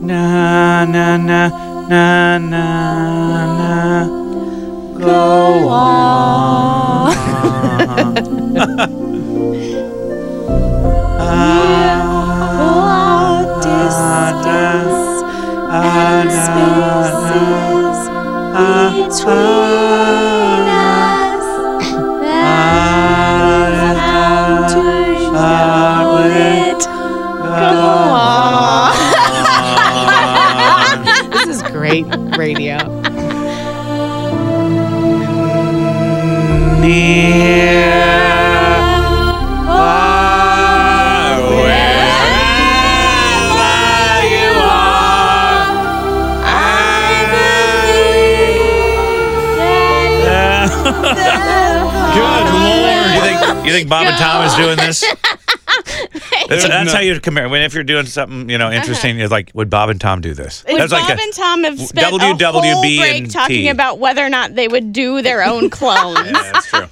na na na na na na. Go on. Distance and spaces between us and how to. Go on. Great radio. Near, far, wherever you are, Good lord. You think you think Bob and Tom is doing this? That's, that's how you compare. When if you're doing something, you know, uh-huh. interesting, it's like, would Bob and Tom do this? Would That's Bob like a- and Tom have spent a WWB whole break talking T. about whether or not they would do their own clones? Yeah, that's true.